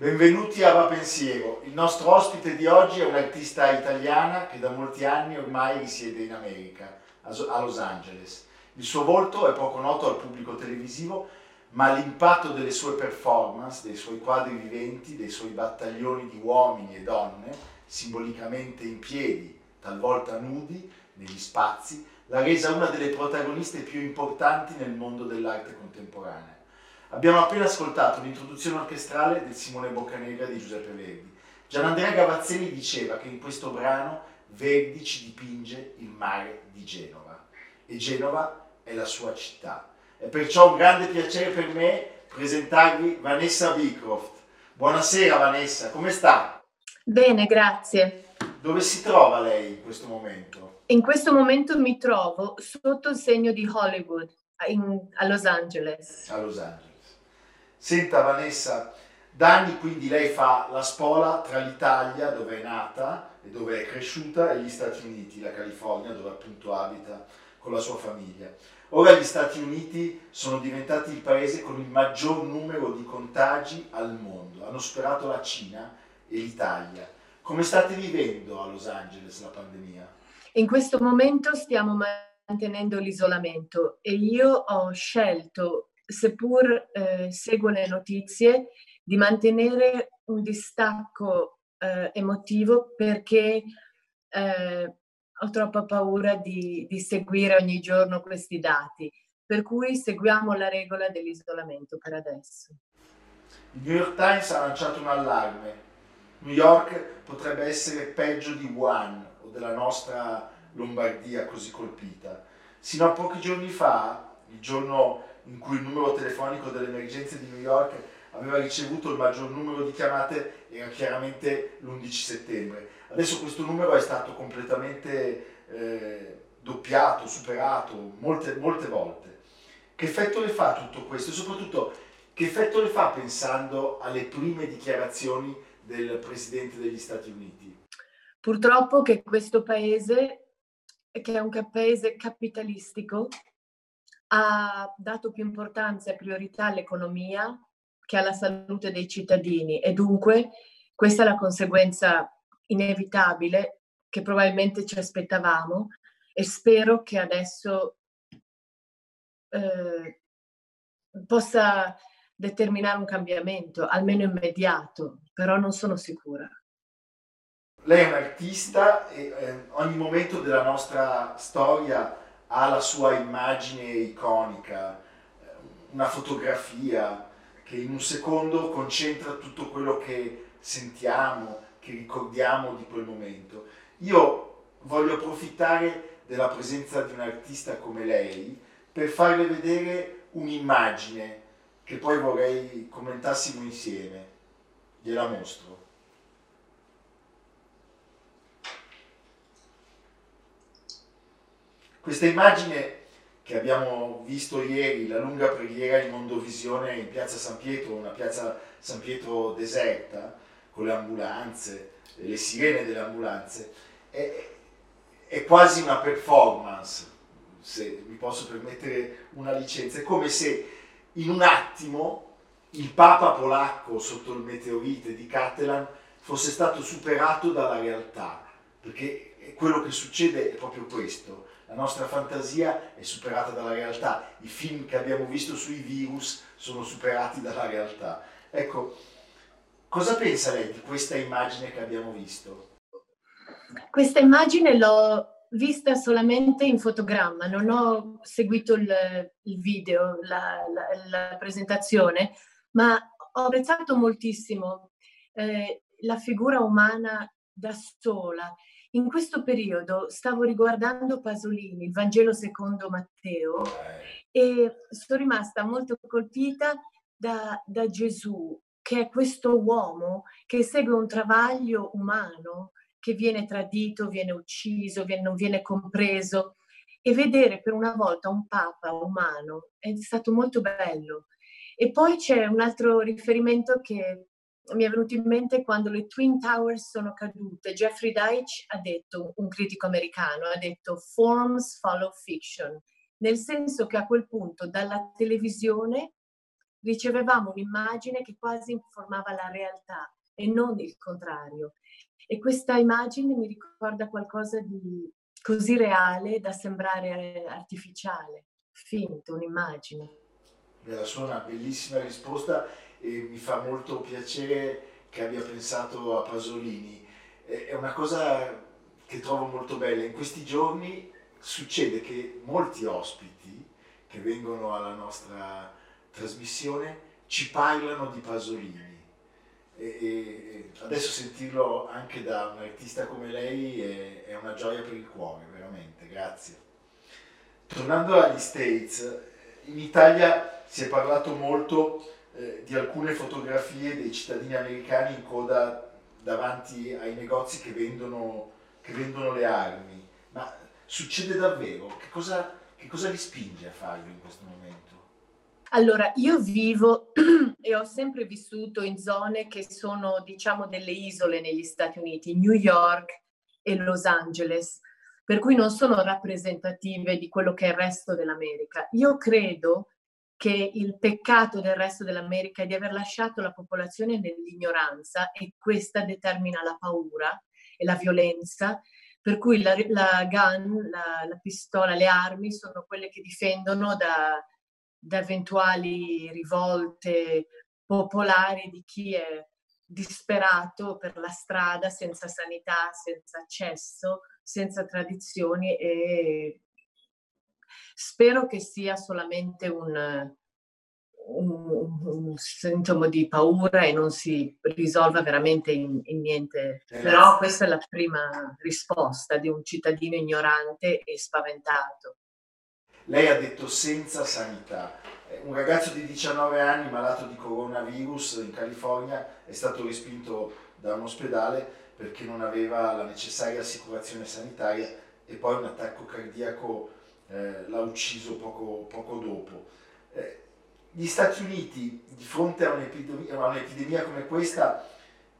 Benvenuti a Va Pensiero. Il nostro ospite di oggi è un'artista italiana che da molti anni ormai risiede in America, a Los Angeles. Il suo volto è poco noto al pubblico televisivo, ma l'impatto delle sue performance, dei suoi quadri viventi, dei suoi battaglioni di uomini e donne, simbolicamente in piedi, talvolta nudi, negli spazi, l'ha resa una delle protagoniste più importanti nel mondo dell'arte contemporanea. Abbiamo appena ascoltato l'introduzione orchestrale del Simone Boccanegra di Giuseppe Verdi. Gianandrea Gavazzini diceva che in questo brano Verdi ci dipinge il mare di Genova e Genova è la sua città. È perciò un grande piacere per me presentarvi Vanessa Beecroft. Buonasera Vanessa, come sta? Bene, grazie. Dove si trova lei in questo momento? In questo momento mi trovo sotto il segno di Hollywood, in, a Los Angeles. A Los Angeles. Senta Vanessa, da anni quindi lei fa la spola tra l'Italia, dove è nata e dove è cresciuta, e gli Stati Uniti, la California, dove appunto abita con la sua famiglia. Ora gli Stati Uniti sono diventati il paese con il maggior numero di contagi al mondo, hanno superato la Cina e l'Italia. Come state vivendo a Los Angeles la pandemia? In questo momento stiamo mantenendo l'isolamento e io ho scelto seppur eh, seguo le notizie, di mantenere un distacco eh, emotivo perché eh, ho troppa paura di, di seguire ogni giorno questi dati. Per cui seguiamo la regola dell'isolamento per adesso. Il New York Times ha lanciato un allarme. New York potrebbe essere peggio di Wuhan o della nostra Lombardia così colpita. Sino a pochi giorni fa, il giorno in cui il numero telefonico delle emergenze di New York aveva ricevuto il maggior numero di chiamate era chiaramente l'11 settembre. Adesso questo numero è stato completamente eh, doppiato, superato molte, molte volte. Che effetto le fa tutto questo e soprattutto che effetto le fa pensando alle prime dichiarazioni del Presidente degli Stati Uniti? Purtroppo che questo paese, che è un paese capitalistico, ha dato più importanza e priorità all'economia che alla salute dei cittadini e dunque questa è la conseguenza inevitabile che probabilmente ci aspettavamo e spero che adesso eh, possa determinare un cambiamento, almeno immediato, però non sono sicura. Lei è un artista e eh, ogni momento della nostra storia ha la sua immagine iconica, una fotografia che in un secondo concentra tutto quello che sentiamo, che ricordiamo di quel momento. Io voglio approfittare della presenza di un artista come lei per farle vedere un'immagine che poi vorrei commentassimo insieme. Gliela mostro. Questa immagine che abbiamo visto ieri, la lunga preghiera in Mondovisione in piazza San Pietro, una piazza San Pietro deserta, con le ambulanze, le sirene delle ambulanze, è, è quasi una performance, se mi posso permettere una licenza, è come se in un attimo il Papa polacco sotto il meteorite di Catalan fosse stato superato dalla realtà, perché quello che succede è proprio questo la nostra fantasia è superata dalla realtà, i film che abbiamo visto sui virus sono superati dalla realtà. Ecco, Cosa pensa lei di questa immagine che abbiamo visto? Questa immagine l'ho vista solamente in fotogramma, non ho seguito il, il video, la, la, la, presentazione, ma ho apprezzato moltissimo eh, la figura umana da sola. In questo periodo stavo riguardando Pasolini, il Vangelo secondo Matteo, e sono rimasta molto colpita da, da Gesù, che è questo uomo che segue un travaglio umano, che viene tradito, viene ucciso, viene, non viene compreso. E vedere per una volta un papa umano è stato molto bello. E poi c'è un altro riferimento che mi è venuto in mente quando le Twin Towers sono cadute. Jeffrey Deitch ha detto, un critico americano, ha detto forms follow fiction, nel senso che a quel punto dalla televisione ricevevamo un'immagine che quasi informava la realtà e non il contrario. E questa immagine mi ricorda qualcosa di così reale da sembrare artificiale, finto, un'immagine. La sua una bellissima risposta e mi fa molto piacere che abbia pensato a Pasolini. È una cosa che trovo molto bella. In questi giorni succede che molti ospiti che vengono alla nostra trasmissione ci parlano di Pasolini e, adesso sentirlo anche da un artista come lei è una gioia per il cuore, veramente, grazie. Tornando agli States, in Italia si è parlato molto eh, di alcune fotografie dei cittadini americani in coda davanti ai negozi che vendono, che vendono le armi, ma succede davvero? Che cosa, che cosa li spinge a farlo in questo momento? Allora, io vivo e ho sempre vissuto in zone che sono, diciamo, delle isole negli Stati Uniti, New York e Los Angeles, per cui non sono rappresentative di quello che è il resto dell'America. Io credo che il peccato del resto dell'America è di aver lasciato la popolazione nell'ignoranza e questa determina la paura e la violenza, per cui la, la gun, la, la pistola, le armi sono quelle che difendono da da eventuali rivolte popolari di chi è disperato per la strada senza sanità, senza accesso, senza tradizioni e spero che sia solamente un, un, un sintomo di paura e non si risolva veramente in, in niente. Però questa è la prima risposta di un cittadino ignorante e spaventato. Lei ha detto senza sanità. Eh, un ragazzo di 19 anni malato di coronavirus in California è stato respinto da un ospedale perché non aveva la necessaria assicurazione sanitaria e poi un attacco cardiaco eh, l'ha ucciso poco, poco dopo. Eh, gli Stati Uniti, di fronte a un'epidemia, a un'epidemia come questa,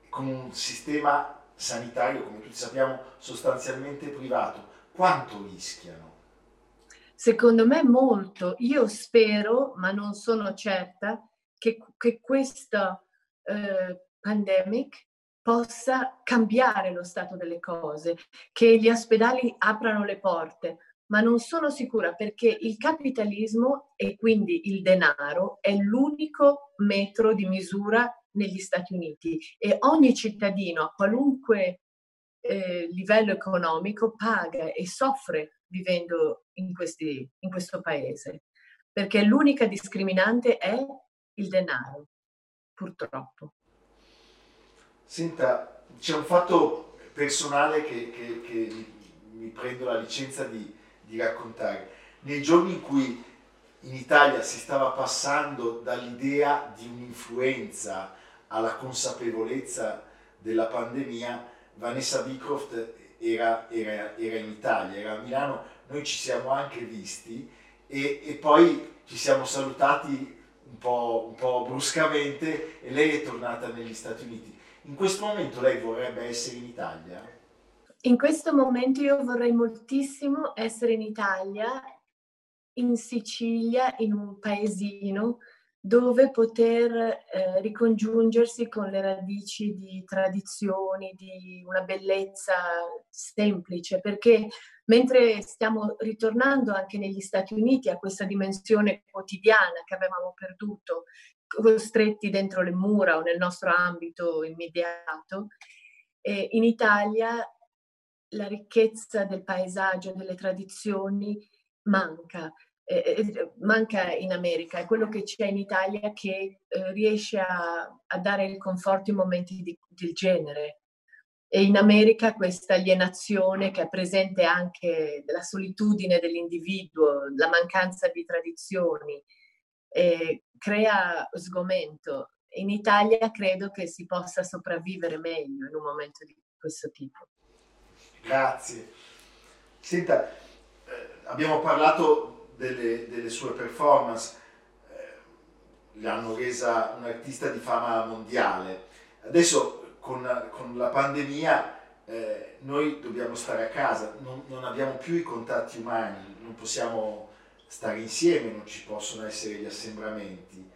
con un sistema sanitario, come tutti sappiamo, sostanzialmente privato, quanto rischiano? Secondo me molto. Io spero, ma non sono certa, che, che questa eh, pandemic possa cambiare lo stato delle cose, che gli ospedali aprano le porte, ma non sono sicura perché il capitalismo e quindi il denaro è l'unico metro di misura negli Stati Uniti e ogni cittadino a qualunque eh, livello economico paga e soffre vivendo in, questi, in questo paese, perché l'unica discriminante è il denaro, purtroppo. Senta, c'è un fatto personale che, che, che mi prendo la licenza di, di raccontare. Nei giorni in cui in Italia si stava passando dall'idea di un'influenza alla consapevolezza della pandemia, Vanessa Beecroft era, era, era, in Italia, era a Milano, noi ci siamo anche visti e, e poi ci siamo salutati un po', un po' bruscamente e lei è tornata negli Stati Uniti. In questo momento lei vorrebbe essere in Italia? In questo momento io vorrei moltissimo essere in Italia, in Sicilia, in un paesino dove poter eh, ricongiungersi con le radici di tradizioni, di una bellezza semplice, perché mentre stiamo ritornando anche negli Stati Uniti a questa dimensione quotidiana che avevamo perduto costretti dentro le mura o nel nostro ambito immediato. E in Italia la ricchezza del paesaggio, delle tradizioni manca. Eh, manca in America, è quello che c'è in Italia che eh, riesce a, a, dare il conforto in momenti di, del genere. E in America questa alienazione che è presente anche della solitudine dell'individuo, la mancanza di tradizioni, eh, crea sgomento. In Italia credo che si possa sopravvivere meglio in un momento di questo tipo. Grazie. Senta, eh, abbiamo parlato delle, delle sue performance, eh, l'hanno resa un'artista di fama mondiale. Adesso con, con la pandemia eh, noi dobbiamo stare a casa, non, non, abbiamo più i contatti umani, non possiamo stare insieme, non ci possono essere gli assembramenti.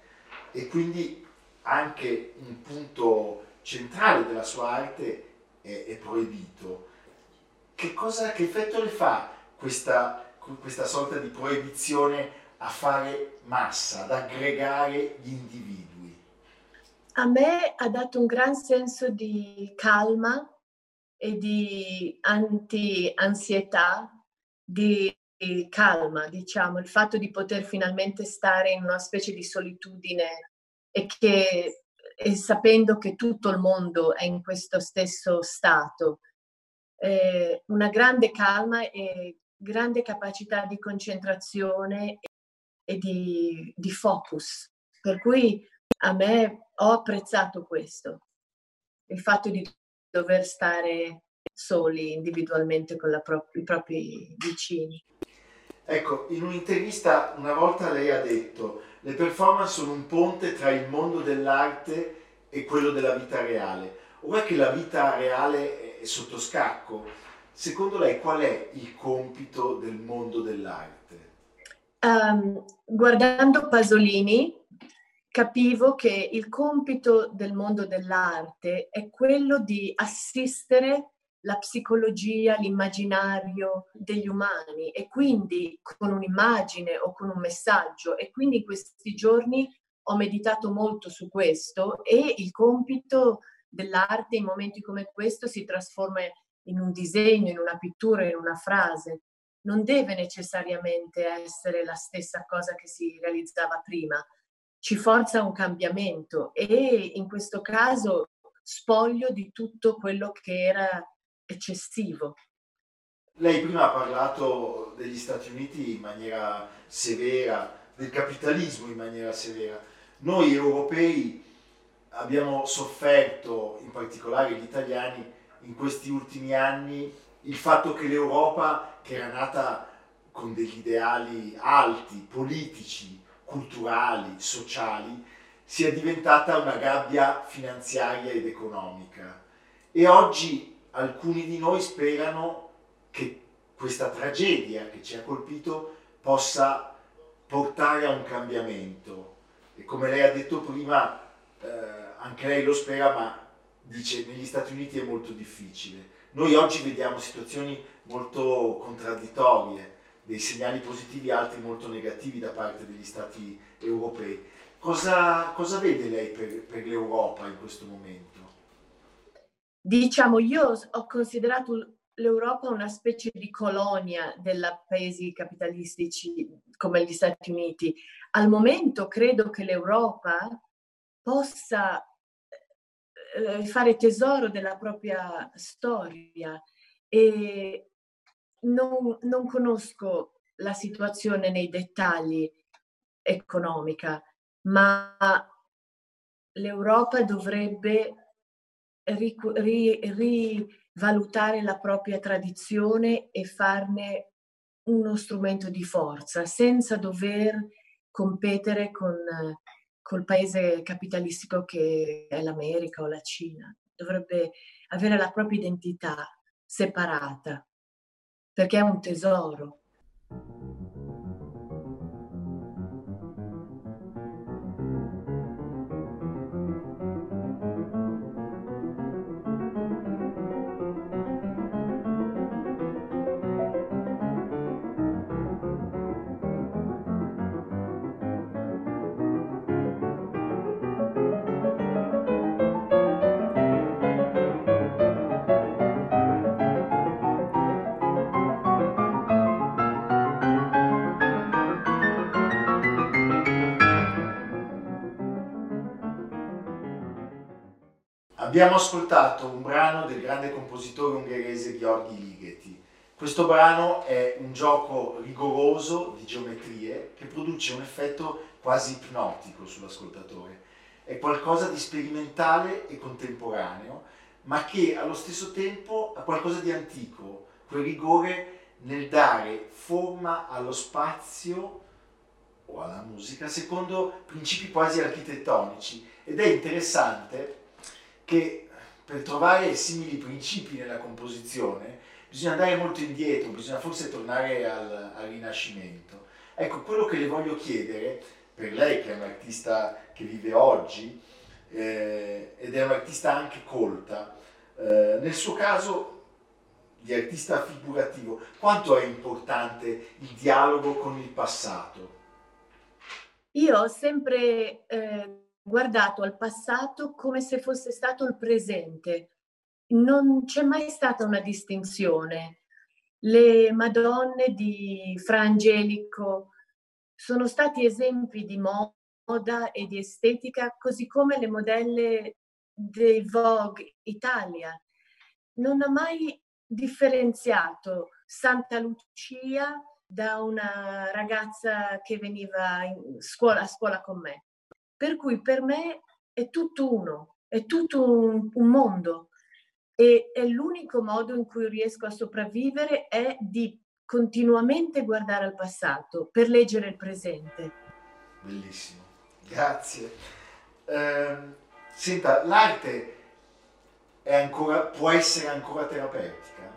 E quindi anche un punto centrale della sua arte è, è proibito che, cosa, che effetto le fa questa, questa sorta di proibizione a fare massa, ad aggregare gli individui? A me ha dato un gran senso di calma e di anti-ansietà, di calma, diciamo, il fatto di poter finalmente stare in una specie di solitudine e che e sapendo che tutto il mondo è in questo stesso stato eh, una grande calma e grande capacità di concentrazione e di, di focus. Per cui a me ho apprezzato questo, il fatto di dover stare soli individualmente con pro- i propri vicini. Ecco, in un'intervista una volta lei ha detto le performance sono un ponte tra il mondo dell'arte e quello della vita reale. Ora che la vita reale è sotto scacco. Secondo lei qual è il compito del mondo dell'arte? Um, guardando Pasolini capivo che il compito del mondo dell'arte è quello di assistere la psicologia, l'immaginario degli umani e quindi con un'immagine o con un messaggio e quindi in questi giorni ho meditato molto su questo e il compito dell'arte in momenti come questo si trasforma in un disegno, in una pittura, in una frase. Non deve necessariamente essere la stessa cosa che si realizzava prima. Ci forza un cambiamento e in questo caso spoglio di tutto quello che era eccessivo. Lei prima ha parlato degli Stati Uniti in maniera severa, del capitalismo in maniera severa. Noi europei abbiamo sofferto, in particolare gli italiani, in questi ultimi anni il fatto che l'Europa, che era nata con degli ideali alti, politici, culturali, sociali, sia diventata una gabbia finanziaria ed economica. E oggi alcuni di noi sperano che questa tragedia che ci ha colpito possa portare a un cambiamento. E come lei ha detto prima, eh, anche lei lo spera, ma dice negli Stati Uniti è molto difficile. Noi oggi vediamo situazioni molto contraddittorie, dei segnali positivi, altri molto negativi da parte degli Stati europei. Cosa, cosa vede lei per, per l'Europa in questo momento? Diciamo, io ho considerato l'Europa una specie di colonia dei paesi capitalistici come gli Stati Uniti. Al momento credo che l'Europa possa eh, fare tesoro della propria storia. E non, non conosco la situazione nei dettagli economica, ma l'Europa dovrebbe ri, ri, rivalutare la propria tradizione e farne uno strumento di forza senza dover competere con col paese capitalistico che è l'America o la Cina. Dovrebbe avere la propria identità separata, perché è un tesoro. Abbiamo ascoltato un brano del grande compositore ungherese Gheorghi Ligeti. Questo brano è un gioco rigoroso di geometrie che produce un effetto quasi ipnotico sull'ascoltatore. È qualcosa di sperimentale e contemporaneo, ma che allo stesso tempo ha qualcosa di antico, quel rigore nel dare forma allo spazio o alla musica secondo principi quasi architettonici ed è interessante che per trovare simili principi nella composizione bisogna andare molto indietro, bisogna forse tornare al, al Rinascimento. Ecco, quello che le voglio chiedere, per lei che è un'artista che vive oggi eh, ed è un'artista anche colta, eh, nel suo caso di artista figurativo, quanto è importante il dialogo con il passato? Io ho sempre eh, guardato al passato come se fosse stato il presente. Non c'è mai stata una distinzione. Le Madonne di Fra Angelico sono stati esempi di moda e di estetica, così come le modelle dei Vogue Italia. Non ha mai differenziato Santa Lucia da una ragazza che veniva scuola, a scuola con me. Per cui per me è tutto uno, è tutto un, un mondo e è l'unico modo in cui riesco a sopravvivere è di continuamente guardare al passato per leggere il presente. Bellissimo, grazie. Eh, senta, l'arte ancora, può essere ancora terapeutica?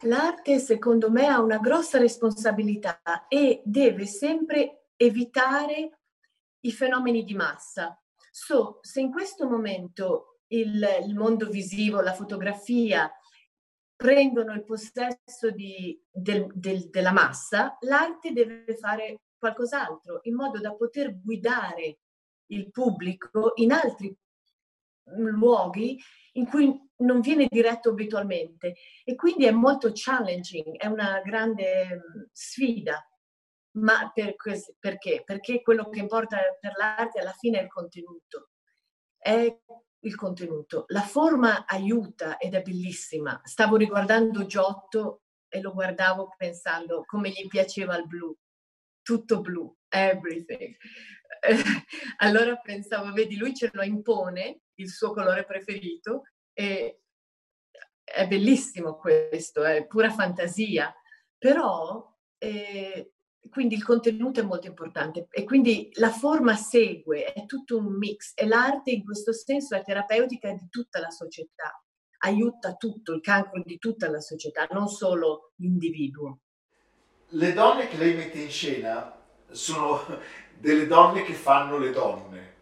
L'arte secondo me ha una grossa responsabilità e deve sempre evitare i fenomeni di massa. So, se in questo momento il, il mondo visivo, la fotografia prendono il possesso di, del, del, della massa, l'arte deve fare qualcos'altro in modo da poter guidare il pubblico in altri luoghi in cui non viene diretto abitualmente e quindi è molto challenging, è una grande sfida ma per, perché? Perché quello che importa per l'arte alla fine è il contenuto. È il contenuto. La forma aiuta ed è bellissima. Stavo riguardando Giotto e lo guardavo pensando come gli piaceva il blu. Tutto blu, everything. allora pensavo, vedi, lui ce lo impone, il suo colore preferito, e è bellissimo questo, è pura fantasia. Però eh, quindi il contenuto è molto importante e quindi la forma segue, è tutto un mix e l'arte in questo senso è terapeutica di tutta la società, aiuta tutto, il cancro di tutta la società, non solo l'individuo. Le donne che lei mette in scena sono delle donne che fanno le donne,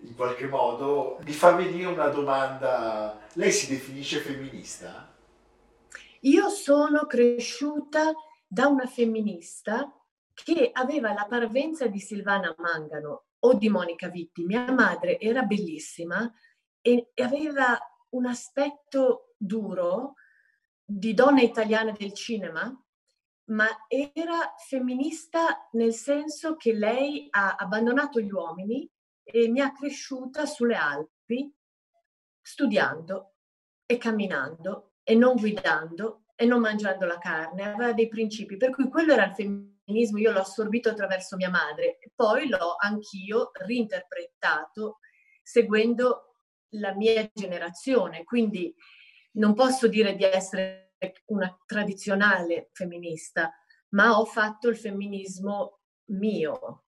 in qualche modo. Mi fa venire una domanda, lei si definisce femminista? Io sono cresciuta da una femminista che aveva la parvenza di Silvana Mangano o di Monica Vitti. Mia madre era bellissima e aveva un aspetto duro di donna italiana del cinema, ma era femminista nel senso che lei ha abbandonato gli uomini e mi ha cresciuta sulle Alpi studiando e camminando e non guidando e non mangiando la carne, aveva dei principi, per cui quello era il femminismo, io l'ho assorbito attraverso mia madre poi l'ho anch'io reinterpretato seguendo la mia generazione, quindi non posso dire di essere una tradizionale femminista, ma ho fatto il femminismo mio,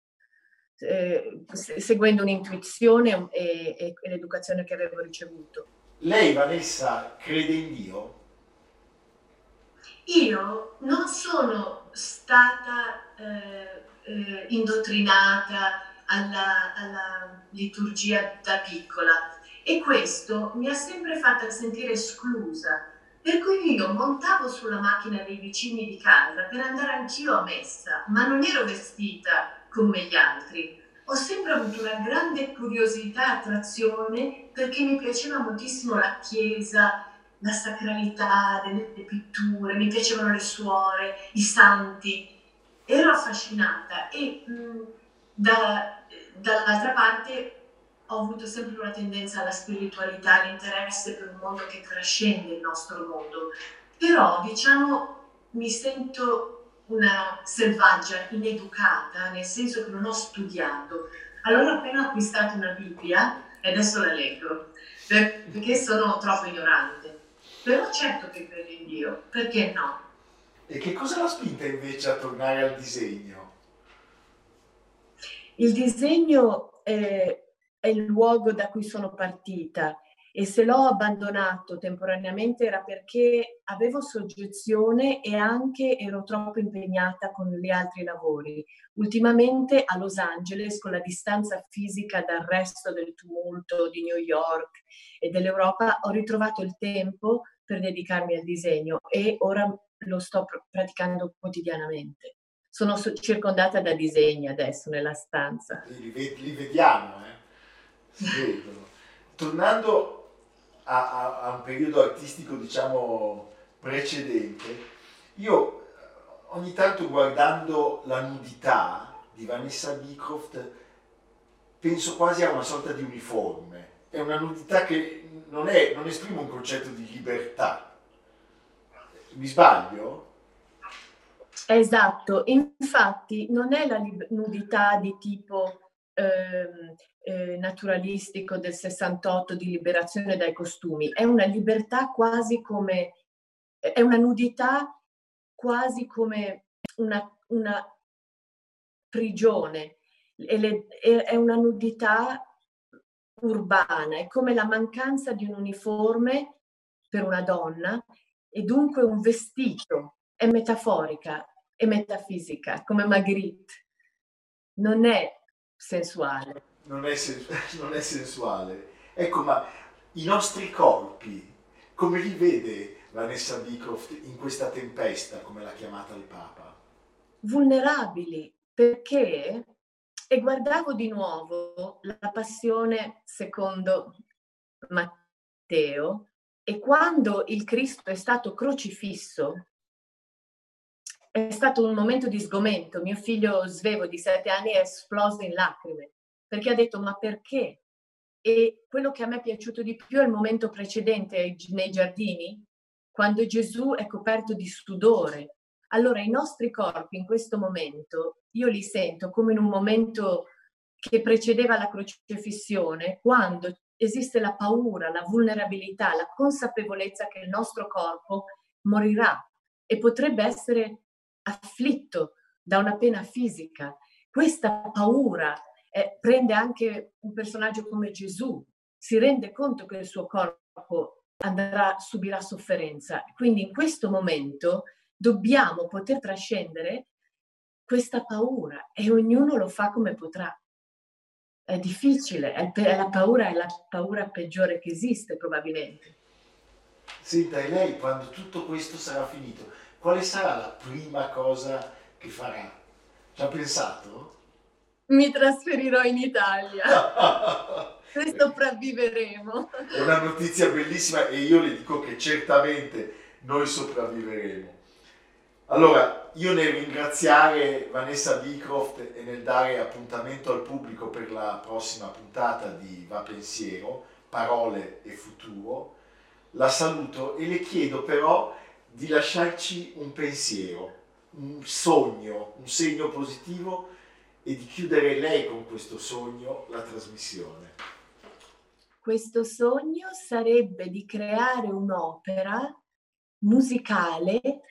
eh, seguendo un'intuizione e, e, e l'educazione che avevo ricevuto. Lei, Vanessa, crede in Dio? Io non sono stata eh, eh, indottrinata alla, alla liturgia da piccola e questo mi ha sempre fatta sentire esclusa. Per cui io montavo sulla macchina dei vicini di casa per andare anch'io a messa, ma non ero vestita come gli altri. Ho sempre avuto una grande curiosità, attrazione, perché mi piaceva moltissimo la chiesa, la sacralità delle pitture, mi piacevano le suore, i santi. Ero affascinata e mh, da, dall'altra parte ho avuto sempre una tendenza alla spiritualità, all'interesse per un mondo che trascende il nostro mondo, però diciamo mi sento una selvaggia, ineducata, nel senso che non ho studiato. Allora ho appena acquistato una Bibbia e adesso la leggo, perché sono troppo ignorante. Però certo che credo in Dio, perché no? E che cosa l'ha spinta invece a tornare al disegno? Il disegno è, è il luogo da cui sono partita e se l'ho abbandonato temporaneamente era perché avevo soggezione e anche ero troppo impegnata con gli altri lavori. Ultimamente a Los Angeles, con la distanza fisica dal resto del tumulto di New York e dell'Europa, ho ritrovato il tempo per dedicarmi al disegno e ora lo sto praticando quotidianamente. Sono circondata da disegni adesso nella stanza. Li, li vediamo, eh? Si vedono. Tornando a, a, a, un periodo artistico, diciamo, precedente, io ogni tanto guardando la nudità di Vanessa Beecroft penso quasi a una sorta di uniforme. È una nudità che non, è, non esprime un concetto di libertà. Mi sbaglio? Esatto, infatti non è la nudità di tipo eh, eh, naturalistico del 68 di liberazione dai costumi, è una libertà quasi come, è una nudità quasi come una, una prigione, è una nudità urbana, è come la mancanza di un uniforme per una donna e dunque un vestito, è metaforica, è metafisica, come Magritte. Non è sensuale. Non è, sen- non è sensuale. Ecco, ma i nostri corpi, come li vede Vanessa Beecroft in questa tempesta, come l'ha chiamata il Papa? Vulnerabili, perché, e guardavo di nuovo la passione secondo Matteo, e quando il Cristo è stato crocifisso, è stato un momento di sgomento. Mio figlio svevo di sette anni è esploso in lacrime perché ha detto ma perché? E quello che a me è piaciuto di più è il momento precedente nei giardini, quando Gesù è coperto di sudore. Allora i nostri corpi in questo momento, io li sento come in un momento che precedeva la crocifissione, quando esiste la paura, la vulnerabilità, la consapevolezza che il nostro corpo morirà e potrebbe essere afflitto da una pena fisica. Questa paura eh, prende anche un personaggio come Gesù, si rende conto che il suo corpo andrà, subirà sofferenza. Quindi in questo momento dobbiamo poter trascendere questa paura e ognuno lo fa come potrà. È difficile, è, è la paura è la paura peggiore che esiste probabilmente. Senta, e lei quando tutto questo sarà finito, quale sarà la prima cosa che farà? Ci ha pensato? Mi trasferirò in Italia. e sopravviveremo. È una notizia bellissima e io le dico che certamente noi sopravviveremo. Allora, io nel ringraziare Vanessa Beecroft e nel dare appuntamento al pubblico per la prossima puntata di Va Pensiero, Parole e Futuro, la saluto e le chiedo però di lasciarci un pensiero, un sogno, un segno positivo e di chiudere lei con questo sogno la trasmissione. Questo sogno sarebbe di creare un'opera musicale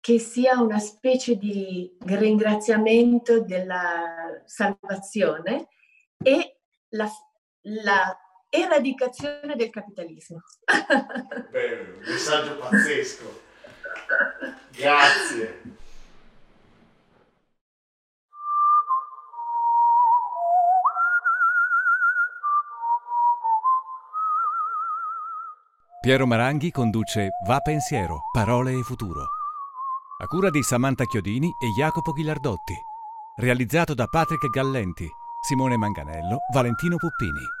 che sia una specie di ringraziamento della salvazione e la, la eradicazione del capitalismo. Bene, un messaggio pazzesco. Grazie. Piero Maranghi conduce Va Pensiero, Parole e Futuro. A cura di Samantha Chiodini e Jacopo Ghilardotti. Realizzato da Patrick Gallenti, Simone Manganello, Valentino Puppini.